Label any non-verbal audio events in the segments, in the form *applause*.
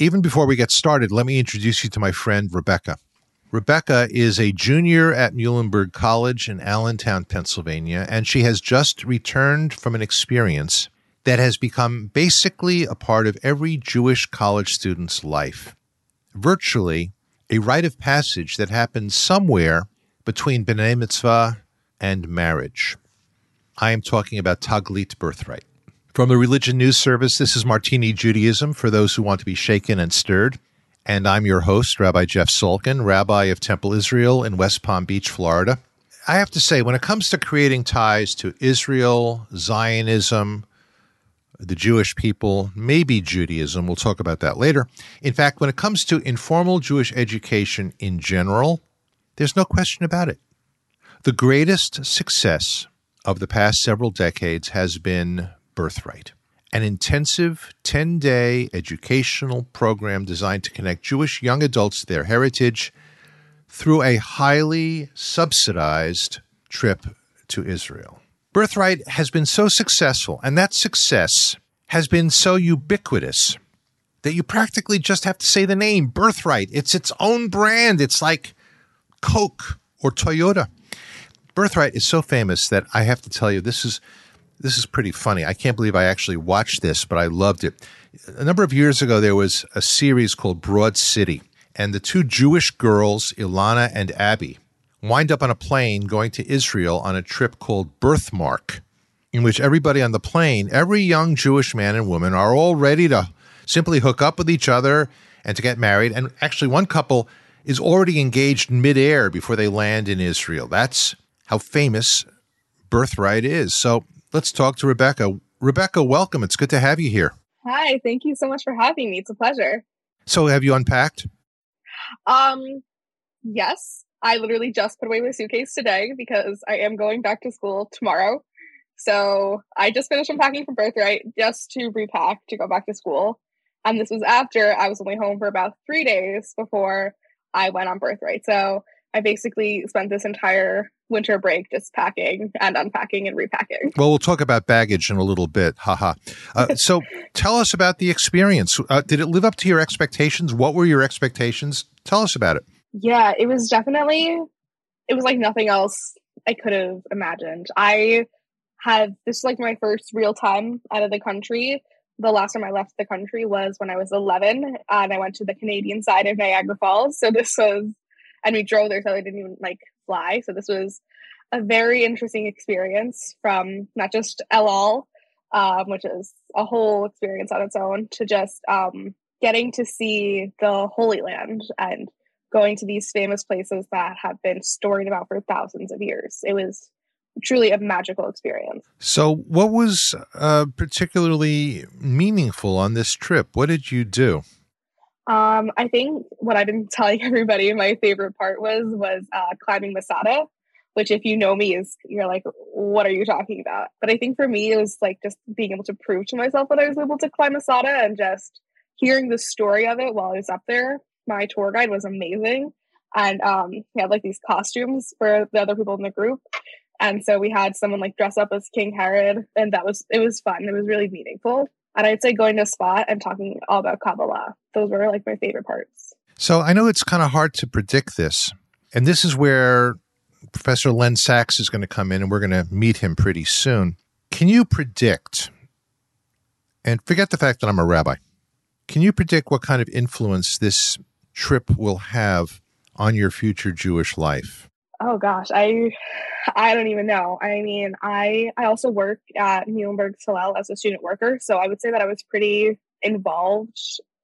Even before we get started, let me introduce you to my friend Rebecca. Rebecca is a junior at Muhlenberg College in Allentown, Pennsylvania, and she has just returned from an experience that has become basically a part of every Jewish college student's life. Virtually a rite of passage that happens somewhere between B'nai Mitzvah and marriage. I am talking about Taglit birthright. From the Religion News Service, this is Martini Judaism for those who want to be shaken and stirred. And I'm your host, Rabbi Jeff Salkin, Rabbi of Temple Israel in West Palm Beach, Florida. I have to say, when it comes to creating ties to Israel, Zionism, the Jewish people, maybe Judaism, we'll talk about that later. In fact, when it comes to informal Jewish education in general, there's no question about it. The greatest success of the past several decades has been Birthright, an intensive 10 day educational program designed to connect Jewish young adults to their heritage through a highly subsidized trip to Israel. Birthright has been so successful, and that success has been so ubiquitous that you practically just have to say the name Birthright. It's its own brand. It's like Coke or Toyota. Birthright is so famous that I have to tell you this is this is pretty funny. I can't believe I actually watched this, but I loved it. A number of years ago, there was a series called Broad City, and the two Jewish girls, Ilana and Abby, wind up on a plane going to Israel on a trip called Birthmark, in which everybody on the plane, every young Jewish man and woman, are all ready to simply hook up with each other and to get married. And actually, one couple is already engaged midair before they land in Israel. That's how famous Birthright is. So let's talk to Rebecca. Rebecca, welcome. It's good to have you here. Hi, thank you so much for having me. It's a pleasure. So, have you unpacked? Um, yes. I literally just put away my suitcase today because I am going back to school tomorrow. So, I just finished unpacking from Birthright just to repack to go back to school. And this was after I was only home for about three days before I went on Birthright. So, I basically spent this entire winter break just packing and unpacking and repacking. Well, we'll talk about baggage in a little bit. Haha. Uh, *laughs* so tell us about the experience. Uh, did it live up to your expectations? What were your expectations? Tell us about it. Yeah, it was definitely, it was like nothing else I could have imagined. I had, this is like my first real time out of the country. The last time I left the country was when I was 11 and I went to the Canadian side of Niagara Falls. So this was, and we drove there, so I didn't even like fly. So this was a very interesting experience from not just El Al, um, which is a whole experience on its own, to just um, getting to see the Holy Land and going to these famous places that have been storied about for thousands of years. It was truly a magical experience. So, what was uh, particularly meaningful on this trip? What did you do? Um, I think what I've been *laughs* telling everybody my favorite part was was uh, climbing Masada, which if you know me is you're like, what are you talking about? But I think for me it was like just being able to prove to myself that I was able to climb Masada and just hearing the story of it while I was up there. My tour guide was amazing. And um, he had like these costumes for the other people in the group. And so we had someone like dress up as King Herod, and that was it was fun. It was really meaningful. And I'd say going to a spot and talking all about Kabbalah. Those were like my favorite parts. So I know it's kind of hard to predict this. And this is where Professor Len Saxe is going to come in and we're going to meet him pretty soon. Can you predict, and forget the fact that I'm a rabbi, can you predict what kind of influence this trip will have on your future Jewish life? Oh gosh, I I don't even know. I mean, I I also work at Muhlenberg Hillel as a student worker, so I would say that I was pretty involved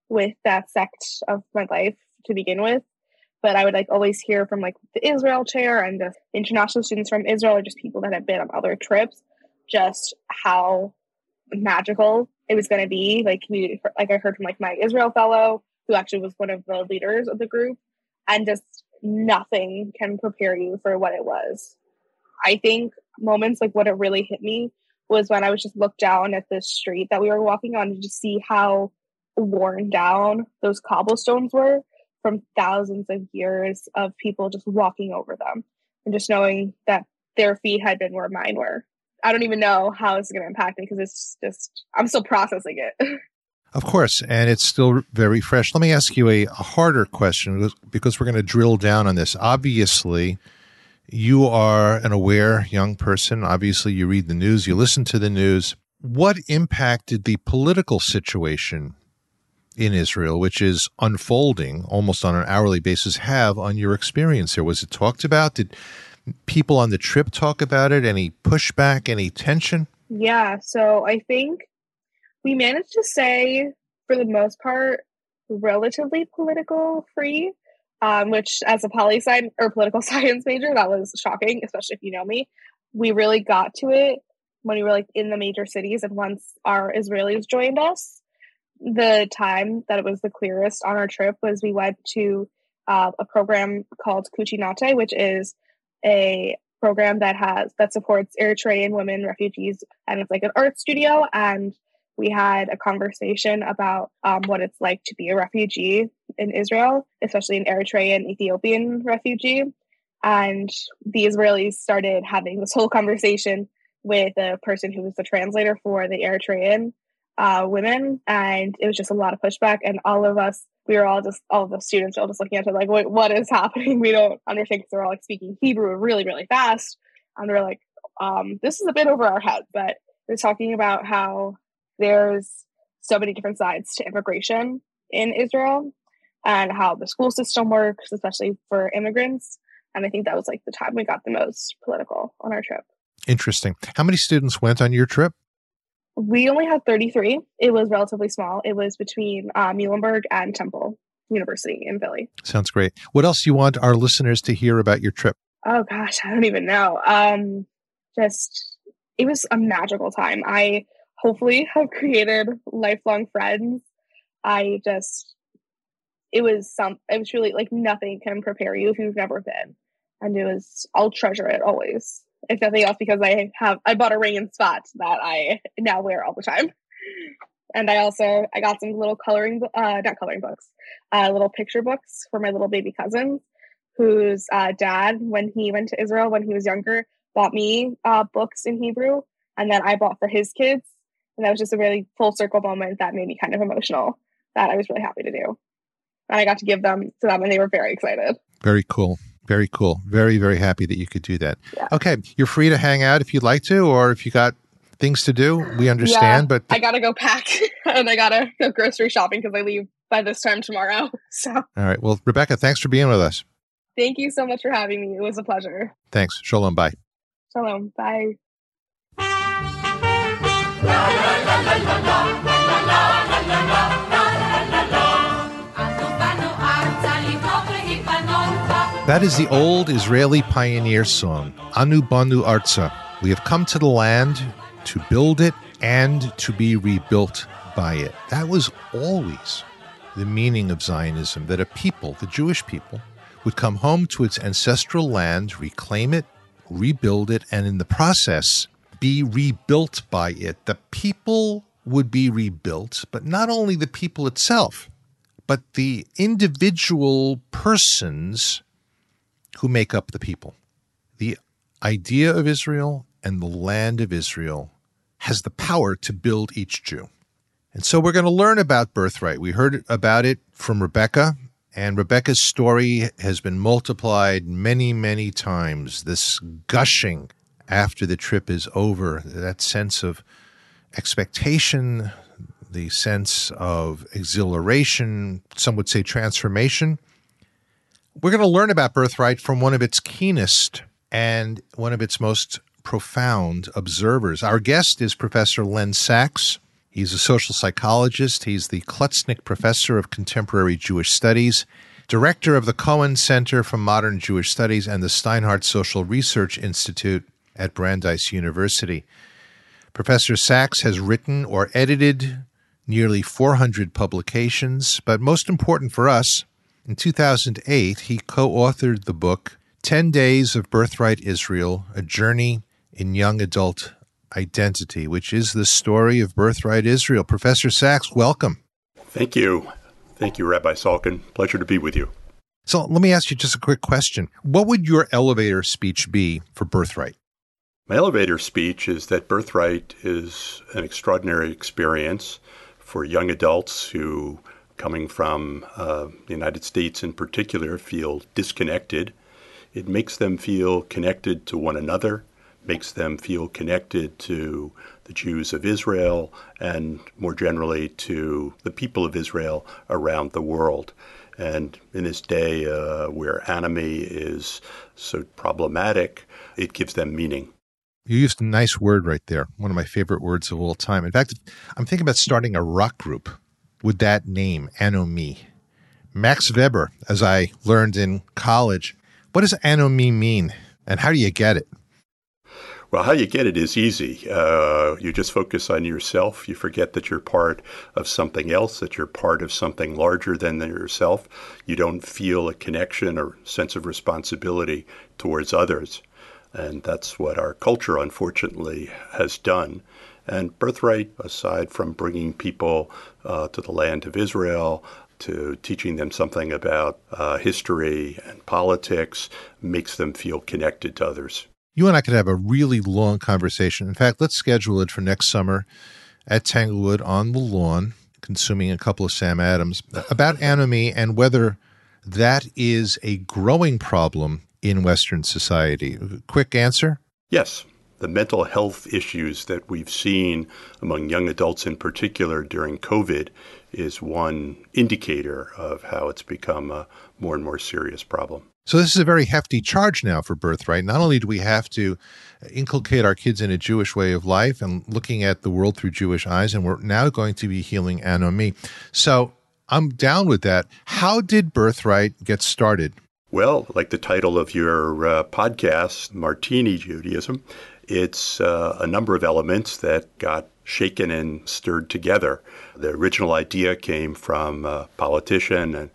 with that sect of my life to begin with. But I would like always hear from like the Israel chair and just international students from Israel or just people that have been on other trips, just how magical it was going to be. Like we, like I heard from like my Israel fellow who actually was one of the leaders of the group, and just nothing can prepare you for what it was. I think moments like what it really hit me was when I was just looked down at the street that we were walking on to just see how worn down those cobblestones were from thousands of years of people just walking over them and just knowing that their feet had been where mine were. I don't even know how it's going to impact me because it's just, I'm still processing it. *laughs* Of course, and it's still very fresh. Let me ask you a, a harder question because we're going to drill down on this. Obviously, you are an aware young person. Obviously, you read the news, you listen to the news. What impact did the political situation in Israel, which is unfolding almost on an hourly basis, have on your experience here? Was it talked about? Did people on the trip talk about it? Any pushback, any tension? Yeah, so I think we managed to say, for the most part, relatively political free, um, which as a poli sci or political *laughs* science major, that was shocking, especially if you know me. We really got to it when we were like in the major cities, and once our Israelis joined us, the time that it was the clearest on our trip was we went to uh, a program called Kuchinate, which is a program that has that supports Eritrean women refugees, and it's like an art studio. And we had a conversation about um, what it's like to be a refugee in Israel, especially an Eritrean Ethiopian refugee. And the Israelis started having this whole conversation with a person who was the translator for the Eritrean uh, women, and it was just a lot of pushback. And all of us, we were all just, all of the students, all just looking at it like, Wait, what is *laughs* happening? We don't understand because they're all like speaking Hebrew really, really fast, and they're like, um, this is a bit over our head. But they're talking about how there's so many different sides to immigration in Israel, and how the school system works, especially for immigrants. And I think that was like the time we got the most political on our trip. Interesting. How many students went on your trip? We only had 33. It was relatively small. It was between uh, Muhlenberg and Temple University in Philly. Sounds great. What else do you want our listeners to hear about your trip? Oh gosh, I don't even know. Um, just it was a magical time. I hopefully have created lifelong friends. I just it was some it was really like nothing can prepare you if you've never been. And it was I'll treasure it always if nothing else, because I have I bought a ring in spots that I now wear all the time. And I also I got some little coloring uh not coloring books, uh little picture books for my little baby cousin, whose uh, dad, when he went to Israel when he was younger, bought me uh books in Hebrew, and then I bought for his kids. And that was just a really full circle moment that made me kind of emotional that I was really happy to do. And I got to give them to them and they were very excited. Very cool. Very cool. Very, very happy that you could do that. Yeah. Okay. You're free to hang out if you'd like to, or if you got things to do, we understand. Yeah, but I got to go pack *laughs* and I got to go grocery shopping because I leave by this time tomorrow. *laughs* So, all right. Well, Rebecca, thanks for being with us. Thank you so much for having me. It was a pleasure. Thanks. Shalom. Bye. Shalom. Bye. That is the old Israeli pioneer song, Anu Banu Arza. We have come to the land to build it and to be rebuilt by it. That was always the meaning of Zionism that a people, the Jewish people, would come home to its ancestral land, reclaim it, rebuild it, and in the process, be rebuilt by it. The people would be rebuilt, but not only the people itself, but the individual persons who make up the people. The idea of Israel and the land of Israel has the power to build each Jew. And so we're going to learn about birthright. We heard about it from Rebecca, and Rebecca's story has been multiplied many, many times. This gushing after the trip is over, that sense of expectation, the sense of exhilaration, some would say transformation. We're going to learn about birthright from one of its keenest and one of its most profound observers. Our guest is Professor Len Saxe. He's a social psychologist. He's the Klutznick Professor of Contemporary Jewish Studies, director of the Cohen Center for Modern Jewish Studies, and the Steinhardt Social Research Institute at Brandeis University. Professor Saxe has written or edited nearly 400 publications, but most important for us, in 2008, he co authored the book 10 Days of Birthright Israel A Journey in Young Adult Identity, which is the story of Birthright Israel. Professor Saxe, welcome. Thank you. Thank you, Rabbi Salkin. Pleasure to be with you. So let me ask you just a quick question. What would your elevator speech be for Birthright? My elevator speech is that Birthright is an extraordinary experience for young adults who, coming from uh, the United States in particular, feel disconnected. It makes them feel connected to one another, makes them feel connected to the Jews of Israel, and more generally to the people of Israel around the world. And in this day uh, where anomie is so problematic, it gives them meaning. You used a nice word right there, one of my favorite words of all time. In fact, I'm thinking about starting a rock group with that name, Anomie. Max Weber, as I learned in college, what does anomie mean and how do you get it? Well, how you get it is easy. Uh, you just focus on yourself. You forget that you're part of something else, that you're part of something larger than yourself. You don't feel a connection or sense of responsibility towards others. And that's what our culture, unfortunately, has done. And Birthright, aside from bringing people uh, to the land of Israel, to teaching them something about uh, history and politics, makes them feel connected to others. You and I could have a really long conversation. In fact, let's schedule it for next summer at Tanglewood on the lawn, consuming a couple of Sam Adams, about anomie and whether that is a growing problem in Western society? Quick answer? Yes. The mental health issues that we've seen among young adults in particular during COVID is one indicator of how it's become a more and more serious problem. So, this is a very hefty charge now for Birthright. Not only do we have to inculcate our kids in a Jewish way of life and looking at the world through Jewish eyes, and we're now going to be healing anomie. So, I'm down with that. How did Birthright get started? Well, like the title of your uh, podcast, Martini Judaism, it's uh, a number of elements that got shaken and stirred together. The original idea came from a politician and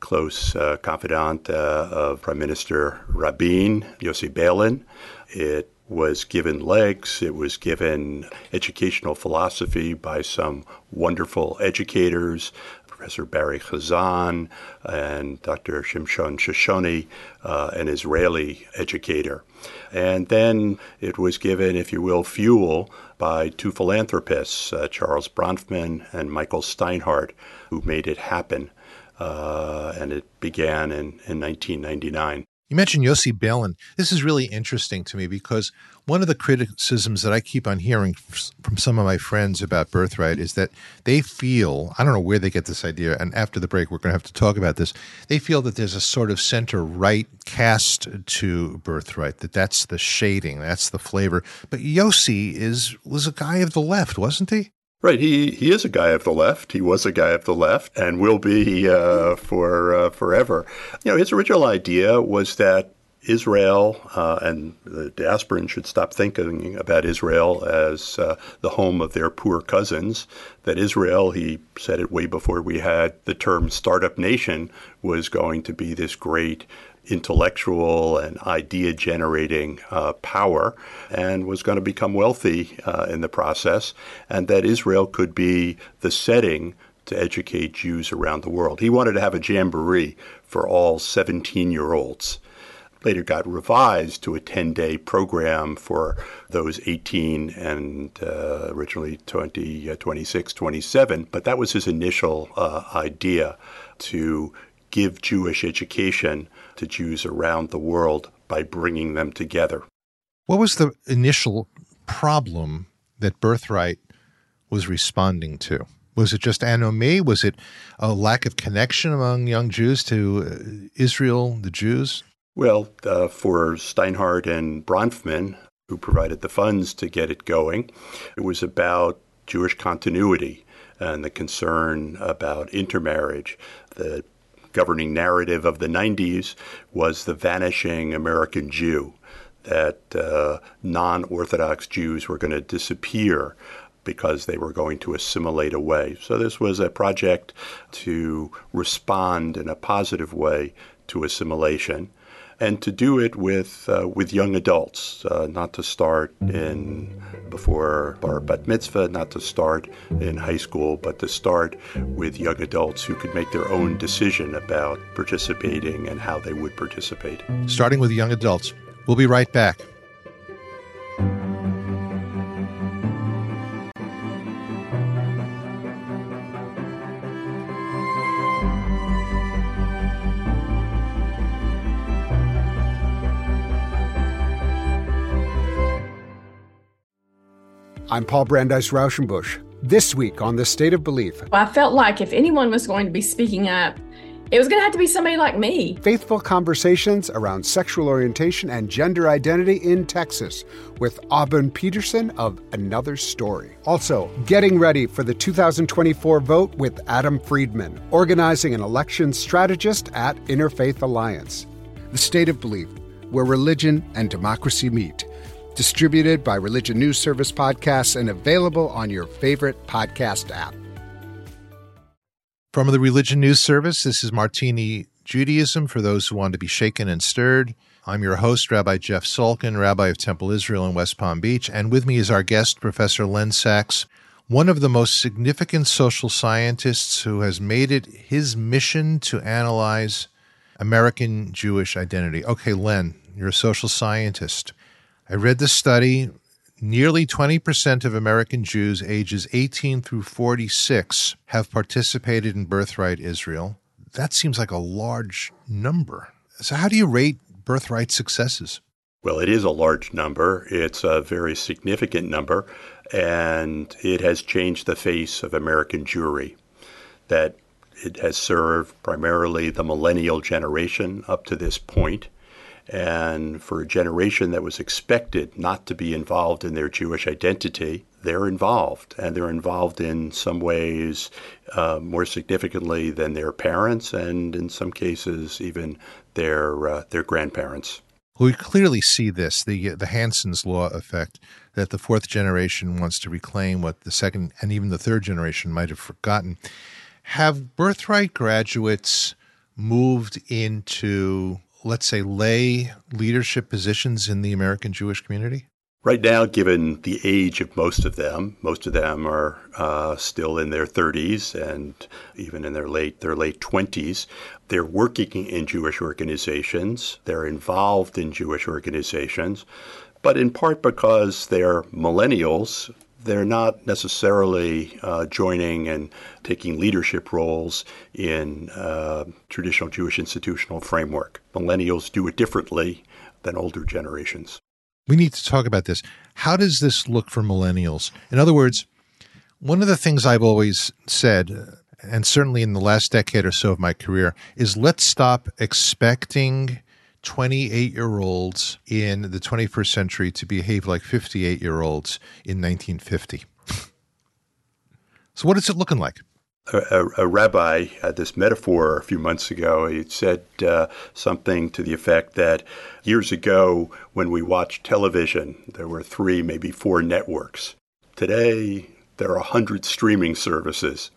close uh, confidant uh, of Prime Minister Rabin, Yossi Beilin. It was given legs. It was given educational philosophy by some wonderful educators Professor Barry Chazan and Dr. Shimshon Shoshani, uh, an Israeli educator. And then it was given, if you will, fuel by two philanthropists, uh, Charles Bronfman and Michael Steinhardt, who made it happen. Uh, and it began in, in 1999. You mentioned Yossi Beilin. This is really interesting to me because one of the criticisms that I keep on hearing from some of my friends about Birthright is that they feel, I don't know where they get this idea, and after the break, we're going to have to talk about this. They feel that there's a sort of center right cast to Birthright, that that's the shading, that's the flavor. But Yossi is was a guy of the left, wasn't he? Right. He he is a guy of the left. He was a guy of the left, and will be uh, for uh, forever. You know, his original idea was that Israel uh, and the diasporans should stop thinking about Israel as uh, the home of their poor cousins. That Israel, he said it way before we had the term startup nation, was going to be this great intellectual and idea generating uh, power and was going to become wealthy uh, in the process, and that Israel could be the setting to educate Jews around the world. He wanted to have a jamboree for all 17 year olds. Later got revised to a 10 day program for those 18 and uh, originally 20, uh, 26, 27. But that was his initial uh, idea to give Jewish education to Jews around the world by bringing them together. What was the initial problem that Birthright was responding to? Was it just anomie? Was it a lack of connection among young Jews to uh, Israel, the Jews? Well, uh, for Steinhardt and Bronfman, who provided the funds to get it going, it was about Jewish continuity and the concern about intermarriage, the governing narrative of the 90s was the vanishing American Jew, that uh, non Orthodox Jews were going to disappear because they were going to assimilate away. So this was a project to respond in a positive way to assimilation and to do it with uh, with young adults, uh, not to start in before bar bat mitzvah, not to start in high school, but to start with young adults who could make their own decision about participating and how they would participate. Starting with young adults. We'll be right back. I'm Paul Brandeis Rauschenbusch. This week on The State of Belief, I felt like if anyone was going to be speaking up, it was going to have to be somebody like me. Faithful conversations around sexual orientation and gender identity in Texas with Auburn Peterson of Another Story. Also, getting ready for the 2024 vote with Adam Friedman, organizing an election strategist at Interfaith Alliance. The State of Belief, where religion and democracy meet. Distributed by Religion News Service Podcasts and available on your favorite podcast app. From the Religion News Service, this is Martini Judaism for those who want to be shaken and stirred. I'm your host, Rabbi Jeff Salkin, Rabbi of Temple Israel in West Palm Beach, and with me is our guest, Professor Len Saxe, one of the most significant social scientists who has made it his mission to analyze American Jewish identity. Okay, Len, you're a social scientist. I read the study Nearly 20% of American Jews ages 18 through 46 have participated in Birthright Israel. That seems like a large number. So, how do you rate birthright successes? Well, it is a large number. It's a very significant number, and it has changed the face of American Jewry. That it has served primarily the millennial generation up to this point and for a generation that was expected not to be involved in their Jewish identity, they're involved. And they're involved in some ways uh, more significantly than their parents, and in some cases, even their, uh, their grandparents. We clearly see this, the, the Hansen's law effect, that the fourth generation wants to reclaim what the second and even the third generation might have forgotten. Have birthright graduates moved into let's say, lay leadership positions in the American Jewish community? Right now, given the age of most of them, most of them are uh, still in their 30s and even in their late their late 20s. They're working in Jewish organizations. They're involved in Jewish organizations, but in part because they're millennials, they're not necessarily uh, joining and taking leadership roles in uh, traditional Jewish institutional framework. Millennials do it differently than older generations. We need to talk about this. How does this look for millennials? In other words, one of the things I've always said, and certainly in the last decade or so of my career, is let's stop expecting 28 year olds in the 21st century to behave like 58 year olds in 1950. so, what is it looking like? A, a, a, rabbi had this metaphor a few months ago. He said uh, something to the effect that years ago, when we watched television, there were three, maybe four networks. Today, there are a hundred streaming services.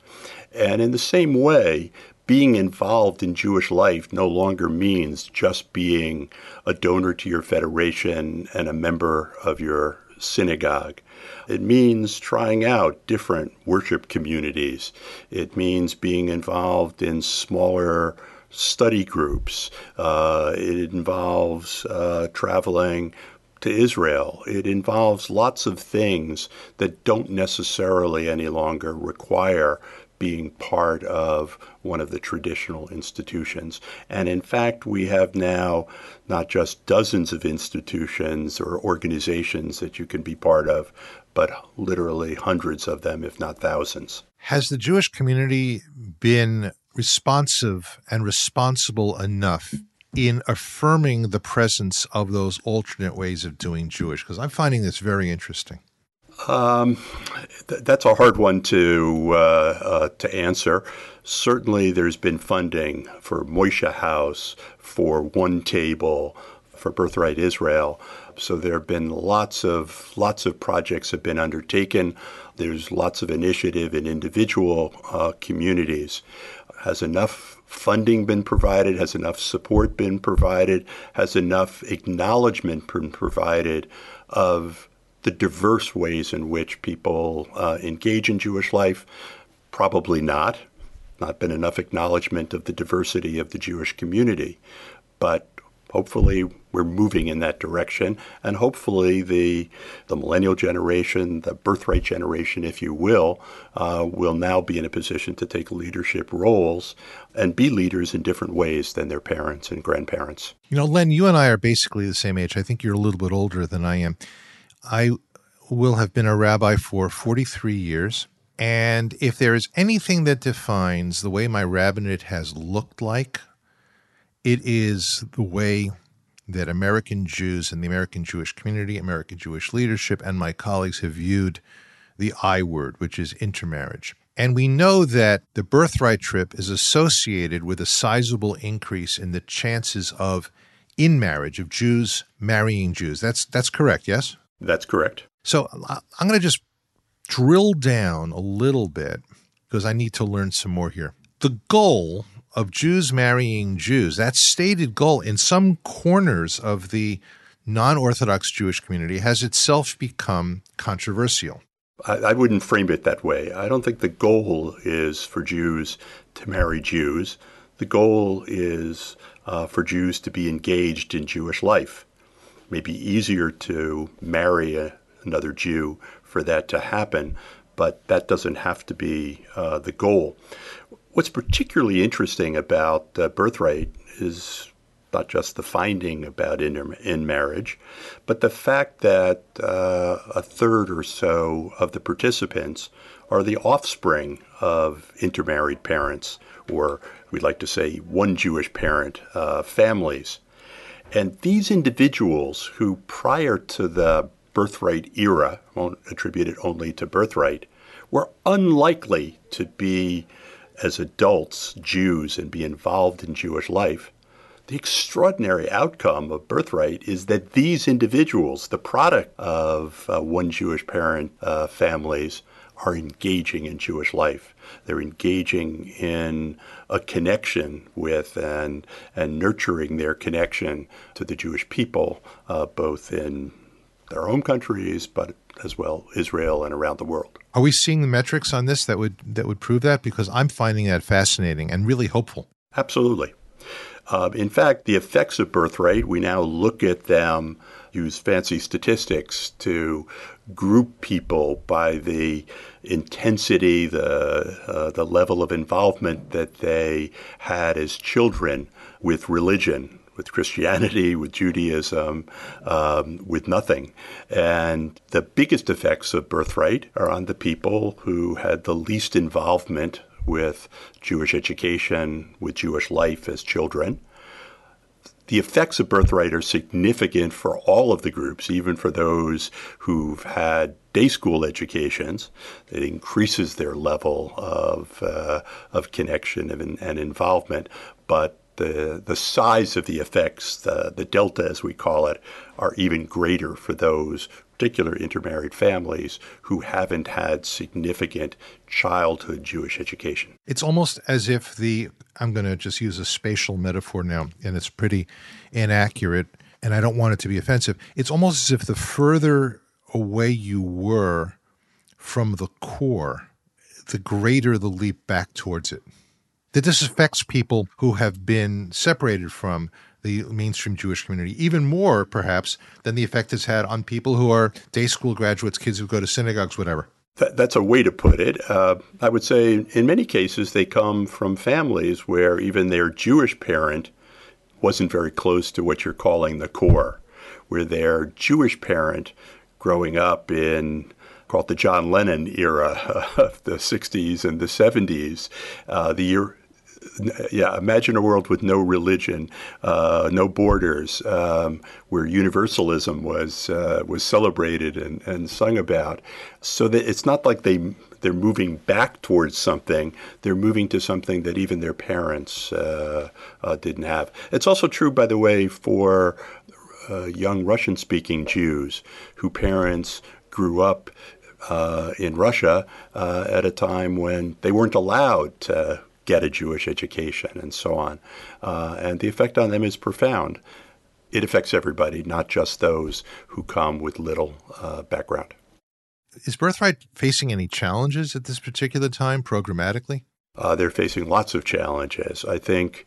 And in the same way, being involved in Jewish life no longer means just being a donor to your federation and a member of your synagogue. It means trying out different worship communities. It means being involved in smaller study groups. Uh, it involves uh, traveling to Israel. It involves lots of things that don't necessarily any longer require being part of one of the traditional institutions. And in fact, we have now not just dozens of institutions or organizations that you can be part of, but literally hundreds of them, if not thousands. Has the Jewish community been responsive and responsible enough in affirming the presence of those alternate ways of doing Jewish? Because I'm finding this very interesting. Um, th- that's a hard one to uh, uh, to answer. Certainly, there's been funding for Moishe House, for One Table, for Birthright Israel. So there have been lots of lots of projects have been undertaken. There's lots of initiative in individual uh, communities. Has enough funding been provided? Has enough support been provided? Has enough acknowledgement been provided of the diverse ways in which people uh, engage in Jewish life? Probably not. Not been enough acknowledgement of the diversity of the Jewish community. But hopefully we're moving in that direction and hopefully the the millennial generation the birthright generation if you will uh, will now be in a position to take leadership roles and be leaders in different ways than their parents and grandparents you know len you and i are basically the same age i think you're a little bit older than i am I will have been a rabbi for 43 years. And if there is anything that defines the way my rabbinate has looked like, it is the way that American Jews and the American Jewish community, American Jewish leadership, and my colleagues have viewed the I word, which is intermarriage. And we know that the birthright trip is associated with a sizable increase in the chances of in marriage of Jews marrying Jews. That's that's correct, yes? That's correct. So I'm going to just drill down a little bit because I need to learn some more here. The goal of Jews marrying Jews, that stated goal in some corners of the non Orthodox Jewish community, has itself become controversial. I, I, wouldn't frame it that way. I don't think the goal is for Jews to marry Jews. The goal is uh, for Jews to be engaged in Jewish life. Maybe easier to marry a, another Jew for that to happen, but that doesn't have to be uh, the goal. What's particularly interesting about uh, birthright is not just the finding about in, in marriage, but the fact that uh, a third or so of the participants are the offspring of intermarried parents, or we'd like to say one Jewish parent uh, families. And these individuals who, prior to the birthright era, won't attribute it only to birthright, were unlikely to be, as adults, Jews and be involved in Jewish life. The extraordinary outcome of birthright is that these individuals, the product of uh, one Jewish parent uh, families, are engaging in Jewish life. They're engaging in a connection with and and nurturing their connection to the Jewish people, uh, both in their home countries, but as well Israel and around the world. Are we seeing the metrics on this that would that would prove that? Because I'm finding that fascinating and really hopeful. Absolutely. Uh, in fact, the effects of birthright, we now look at them, use fancy statistics to group people by the intensity, the, uh, the level of involvement that they had as children with religion, with Christianity, *laughs* with Judaism, um, with nothing. And the biggest effects of birthright are on the people who had the least involvement with Jewish education, with Jewish life as children. The effects of birthright are significant for all of the groups, even for those who've had day school educations. It increases their level of, uh, of connection and, and involvement. But the the size of the effects, the, the delta as we call it, are even greater for those particular intermarried families who haven't had significant childhood Jewish education. It's almost as if the I'm going to just use a spatial metaphor now, and it's pretty inaccurate, and I don't want it to be offensive. It's almost as if the further away you were from the core, the greater the leap back towards it that this affects people who have been separated from the mainstream Jewish community, even more perhaps than the effect it's had on people who are day school graduates, kids who go to synagogues, whatever. that's a way to put it. Uh, I would say in many cases they come from families where even their Jewish parent wasn't very close to what you're calling the core, where their Jewish parent growing up in called the John Lennon era *laughs* of the 60s and the 70s, uh, the year yeah, imagine a world with no religion, uh, no borders, um, where universalism was uh, was celebrated and, and sung about. So that it's not like they they're moving back towards something; they're moving to something that even their parents uh, uh didn't have. It's also true, by the way, for uh, young Russian-speaking Jews whose parents grew up uh, in Russia uh, at a time when they weren't allowed to get a Jewish education and so on. Uh, and the effect on them is profound. It affects everybody, not just those who come with little uh, background. Is Birthright facing any challenges at this particular time programmatically? Uh, they're facing lots of challenges. I think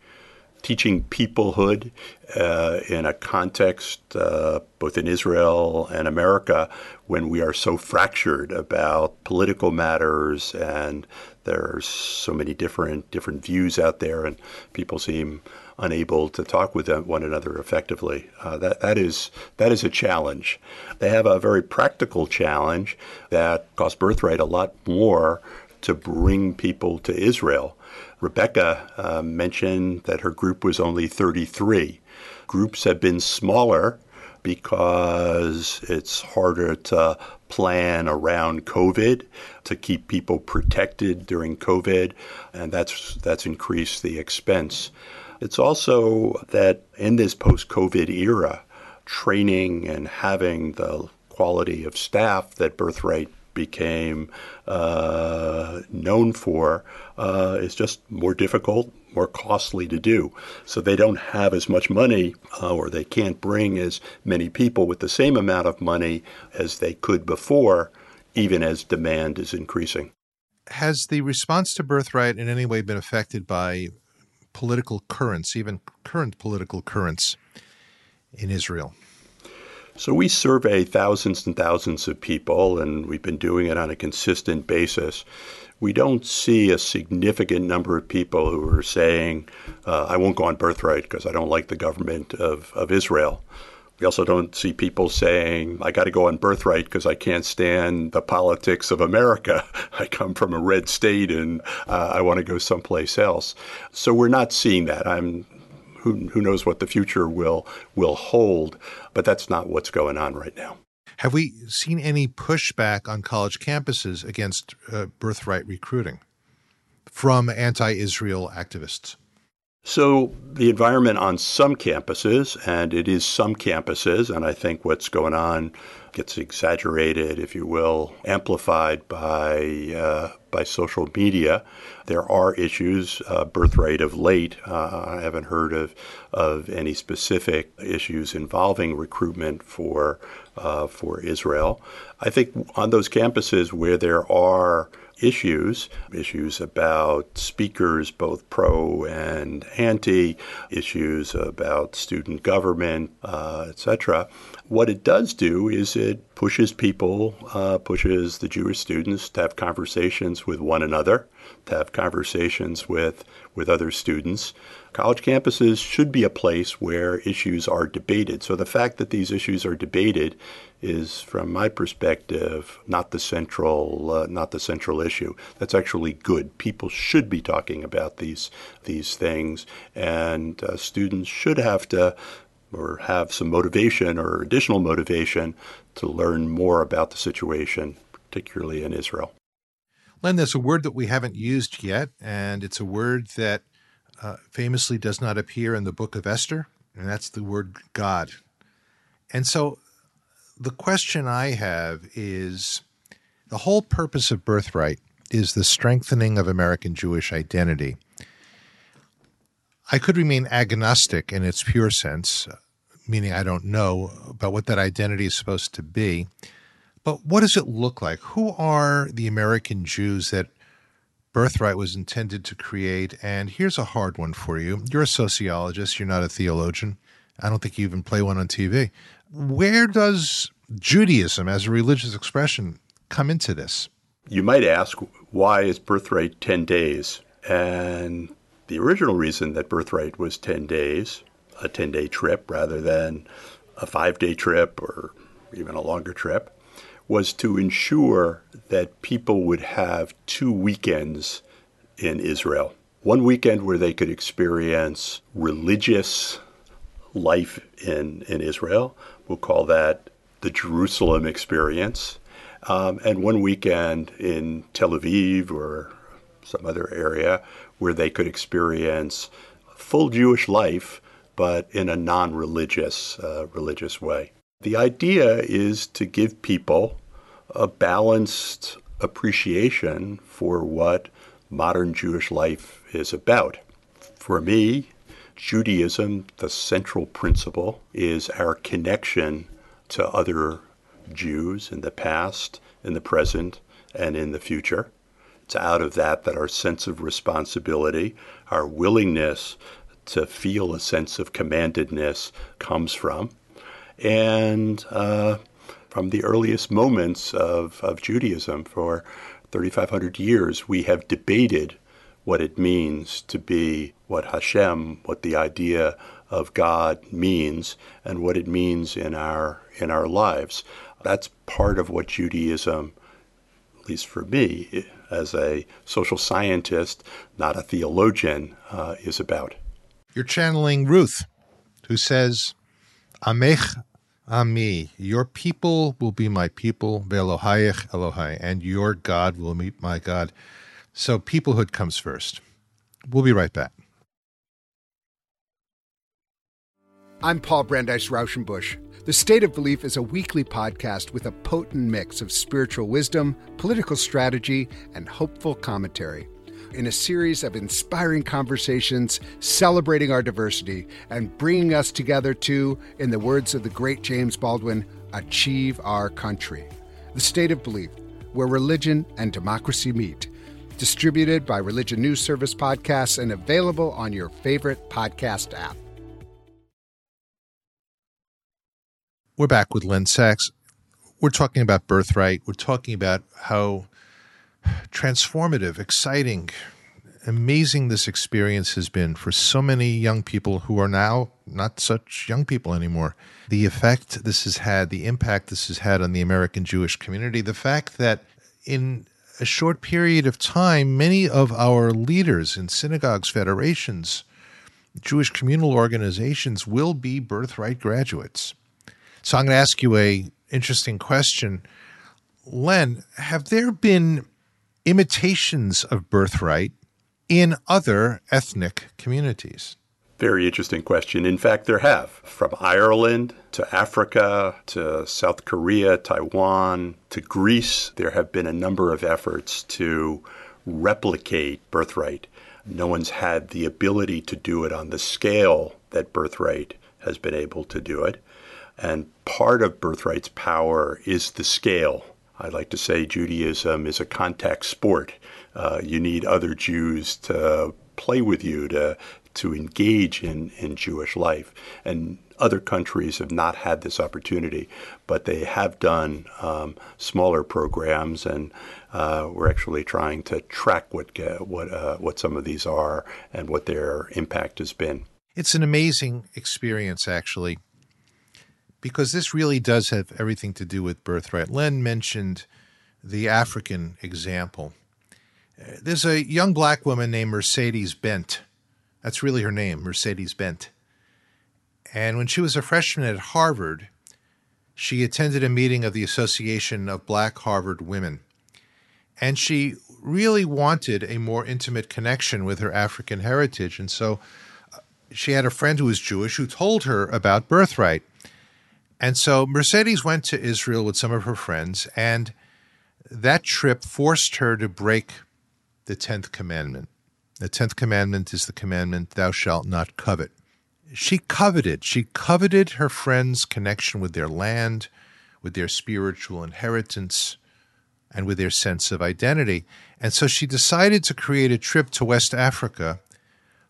teaching peoplehood uh, in a context uh, both in Israel and America when we are so fractured about political matters and there's so many different different views out there and people seem unable to talk with one another effectively. Uh, that that is that is a challenge. They have a very practical challenge that costs Birthright a lot more to bring people to Israel. Rebecca uh, mentioned that her group was only 33. Groups have been smaller because it's harder to plan around COVID to keep people protected during COVID, and that's that's increased the expense. It's also that in this post-COVID era, training and having the quality of staff that Birthright became uh, known for uh, is just more difficult, more costly to do. So they don't have as much money, uh, or they can't bring as many people with the same amount of money as they could before, even as demand is increasing. Has the response to Birthright in any way been affected by political currents, even current political currents in Israel? So we survey thousands and thousands of people, and we've been doing it on a consistent basis. We don't see a significant number of people who are saying, uh, I won't go on birthright because I don't like the government of, of Israel. We also don't see people saying, I got to go on birthright because I can't stand the politics of America. *laughs* I come from a red state and uh, I want to go someplace else. So we're not seeing that. I'm who, who knows what the future will will hold, but that's not what's going on right now. Have we seen any pushback on college campuses against uh, birthright recruiting from anti-Israel activists? So, the environment on some campuses, and it is some campuses, and I think what's going on gets exaggerated, if you will, amplified by uh, by social media. There are issues, uh, birthright of late. Uh, I haven't heard of of any specific issues involving recruitment for uh, for Israel. I think on those campuses where there are issues, issues about speakers, both pro and anti, issues about student government, uh, etc. What it does do is it pushes people, uh, pushes the Jewish students to have conversations with one another, to have conversations with, with other students. College campuses should be a place where issues are debated. So the fact that these issues are debated is, from my perspective, not the central uh, not the central issue. That's actually good. People should be talking about these these things, and uh, students should have to or have some motivation or additional motivation to learn more about the situation, particularly in Israel. Len, there's a word that we haven't used yet, and it's a word that uh, famously does not appear in the book of Esther, and that's the word God. And so the question I have is the whole purpose of birthright is the strengthening of American Jewish identity. I could remain agnostic in its pure sense, meaning I don't know about what that identity is supposed to be. But what does it look like? Who are the American Jews that Birthright was intended to create? And here's a hard one for you. You're a sociologist, you're not a theologian. I don't think you even play one on TV. Where does Judaism as a religious expression come into this? You might ask, why is birthright 10 days? And the original reason that birthright was 10 days, a 10 day trip rather than a five day trip or even a longer trip, was to ensure that people would have two weekends in Israel. One weekend where they could experience religious life in, in Israel. We'll call that the Jerusalem experience. Um, and one weekend in Tel Aviv or some other area where they could experience full Jewish life, but in a non religious uh, religious way. The idea is to give people a balanced appreciation for what modern Jewish life is about. For me, Judaism, the central principle is our connection to other Jews in the past, in the present, and in the future. It's out of that that our sense of responsibility, our willingness to feel a sense of commandedness comes from. And uh, from the earliest moments of, of Judaism for 3,500 years, we have debated what it means to be what Hashem, what the idea of God means, and what it means in our in our lives. That's part of what Judaism, at least for me, as a social scientist, not a theologian, uh, is about. You're channeling Ruth, who says, Amech Ah, Ami, your people will be my people, Velohayech Elohai, and your God will meet my God. So peoplehood comes first. We'll be right back. I'm Paul Brandeis Rauschenbusch. The State of Belief is a weekly podcast with a potent mix of spiritual wisdom, political strategy, and hopeful commentary. In a series of inspiring conversations celebrating our diversity and bringing us together to, in the words of the great James Baldwin, achieve our country. The State of Belief, where religion and democracy meet. Distributed by Religion News Service Podcasts and available on your favorite podcast app. We're back with Len Saxe. We're talking about birthright. We're talking about how transformative, exciting, amazing this experience has been for so many young people who are now not such young people anymore. The effect this has had, the impact this has had on the American Jewish community, the fact that in a short period of time, many of our leaders in synagogues, federations, Jewish communal organizations will be birthright graduates. So I'm going to ask you a interesting question. Len, have there been imitations of birthright in other ethnic communities? Very interesting question. In fact, there have. From Ireland to Africa to South Korea, Taiwan to Greece, there have been a number of efforts to replicate birthright. No one's had the ability to do it on the scale that birthright has been able to do it. And part of birthright's power is the scale. I like to say Judaism is a contact sport. Uh, you need other Jews to play with you, to, to engage in, in Jewish life. And other countries have not had this opportunity, but they have done um, smaller programs, and uh, we're actually trying to track what what uh, what some of these are and what their impact has been. It's an amazing experience, actually because this really does have everything to do with birthright. Len mentioned the African example. Uh, there's a young black woman named Mercedes Bent. That's really her name, Mercedes Bent. And when she was a freshman at Harvard, she attended a meeting of the Association of Black Harvard Women. And she really wanted a more intimate connection with her African heritage. And so uh, she had a friend who was Jewish who told her about birthright. And so Mercedes went to Israel with some of her friends, and that trip forced her to break the 10th commandment. The 10th commandment is the commandment, Thou shalt not covet. She coveted. She coveted her friends' connection with their land, with their spiritual inheritance, and with their sense of identity. And so she decided to create a trip to West Africa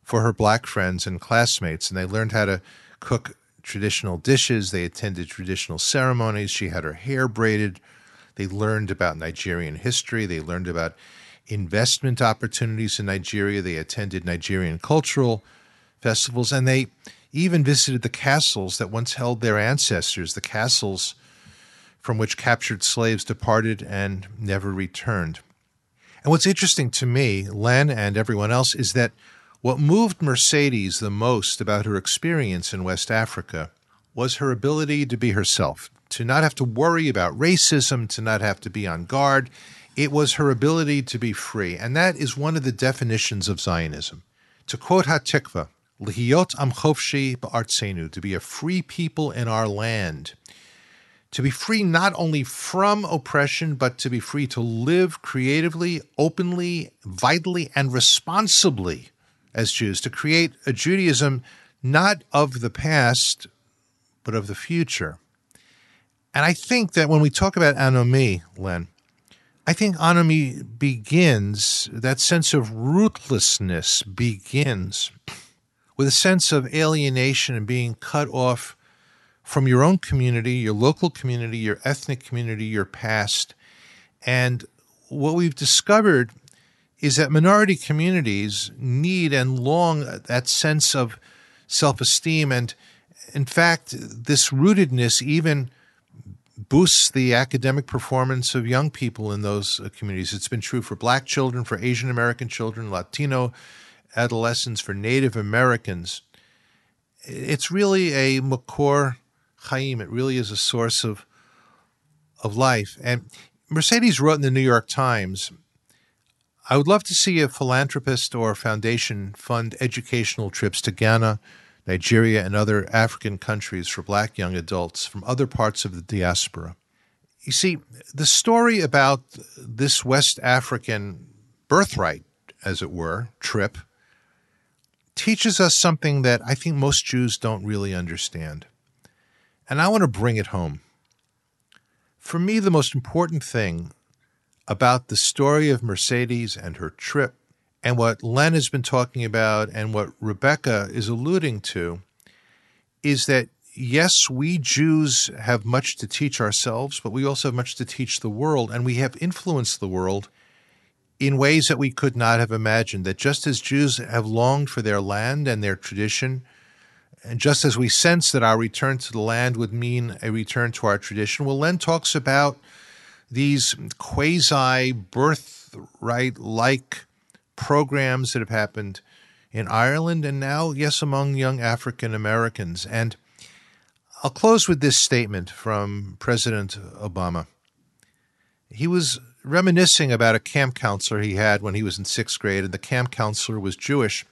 for her black friends and classmates. And they learned how to cook traditional dishes. They attended traditional ceremonies. She had her hair braided. They learned about Nigerian history. They learned about investment opportunities in Nigeria. They attended Nigerian cultural festivals. And they even visited the castles that once held their ancestors, the castles from which captured slaves departed and never returned. And what's interesting to me, Len and everyone else, is that what moved Mercedes the most about her experience in West Africa was her ability to be herself, to not have to worry about racism, to not have to be on guard. It was her ability to be free. And that is one of the definitions of Zionism. To quote Hatikva, Lihiyot am chofshi ba'artzenu, to be a free people in our land. To be free not only from oppression, but to be free to live creatively, openly, vitally, and responsibly as Jews, to create a Judaism not of the past, but of the future. And I think that when we talk about anomie, Len, I think anomie begins, that sense of ruthlessness begins with a sense of alienation and being cut off from your own community, your local community, your ethnic community, your past. And what we've discovered is that minority communities need and long that sense of self esteem. And in fact, this rootedness even boosts the academic performance of young people in those uh, communities. It's been true for black children, for Asian American children, Latino adolescents, for Native Americans. It's really a makor chaim. It really is a source of of life. And Mercedes wrote in the New York Times, I would love to see a philanthropist or foundation fund educational trips to Ghana, Nigeria, and other African countries for black young adults from other parts of the diaspora. You see, the story about this West African birthright, as it were, trip, teaches us something that I think most Jews don't really understand. And I want to bring it home. For me, the most important thing about the story of Mercedes and her trip, and what Len has been talking about, and what Rebecca is alluding to, is that yes, we Jews have much to teach ourselves, but we also have much to teach the world, and we have influenced the world in ways that we could not have imagined. That just as Jews have longed for their land and their tradition, and just as we sense that our return to the land would mean a return to our tradition, well, Len talks about these quasi birthright like programs that have happened in Ireland and now, yes, among young African Americans. And I'll close with this statement from President Obama. He was reminiscing about a camp counselor he had when he was in sixth grade, and the camp counselor was Jewish.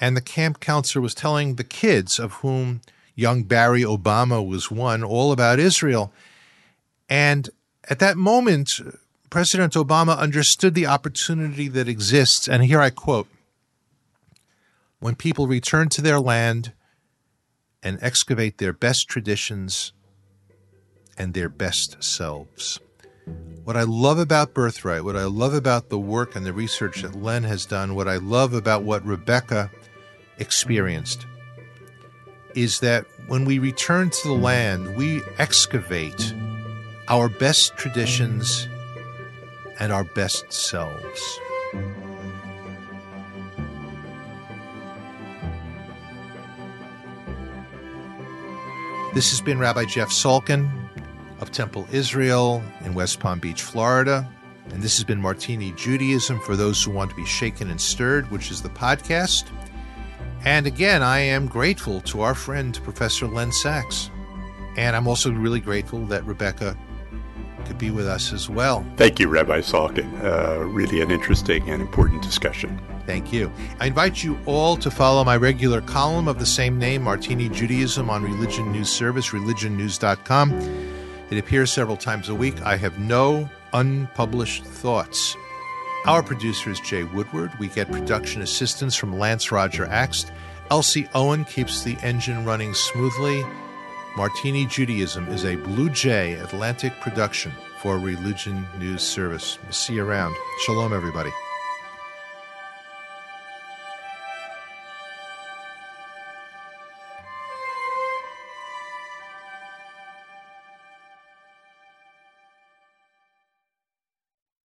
And the camp counselor was telling the kids, of whom young Barry Obama was one, all about Israel. And at that moment, President Obama understood the opportunity that exists. And here I quote When people return to their land and excavate their best traditions and their best selves. What I love about Birthright, what I love about the work and the research that Len has done, what I love about what Rebecca experienced is that when we return to the land, we excavate our best traditions and our best selves. This has been Rabbi Jeff Salkin of Temple Israel in West Palm Beach, Florida. And this has been Martini Judaism for those who want to be shaken and stirred, which is the podcast. And again, I am grateful to our friend, Professor Len Saxe. And I'm also really grateful that Rebecca could be with us as well. Thank you, Rabbi Salkin. Uh, really an interesting and important discussion. Thank you. I invite you all to follow my regular column of the same name, Martini Judaism, on Religion News Service, religionnews.com. It appears several times a week. I have no unpublished thoughts. Our producer is Jay Woodward. We get production assistance from Lance Roger Axt. Elsie Owen keeps the engine running smoothly. Martini Judaism is a Blue Jay Atlantic production for Religion News Service. See you around. Shalom, everybody.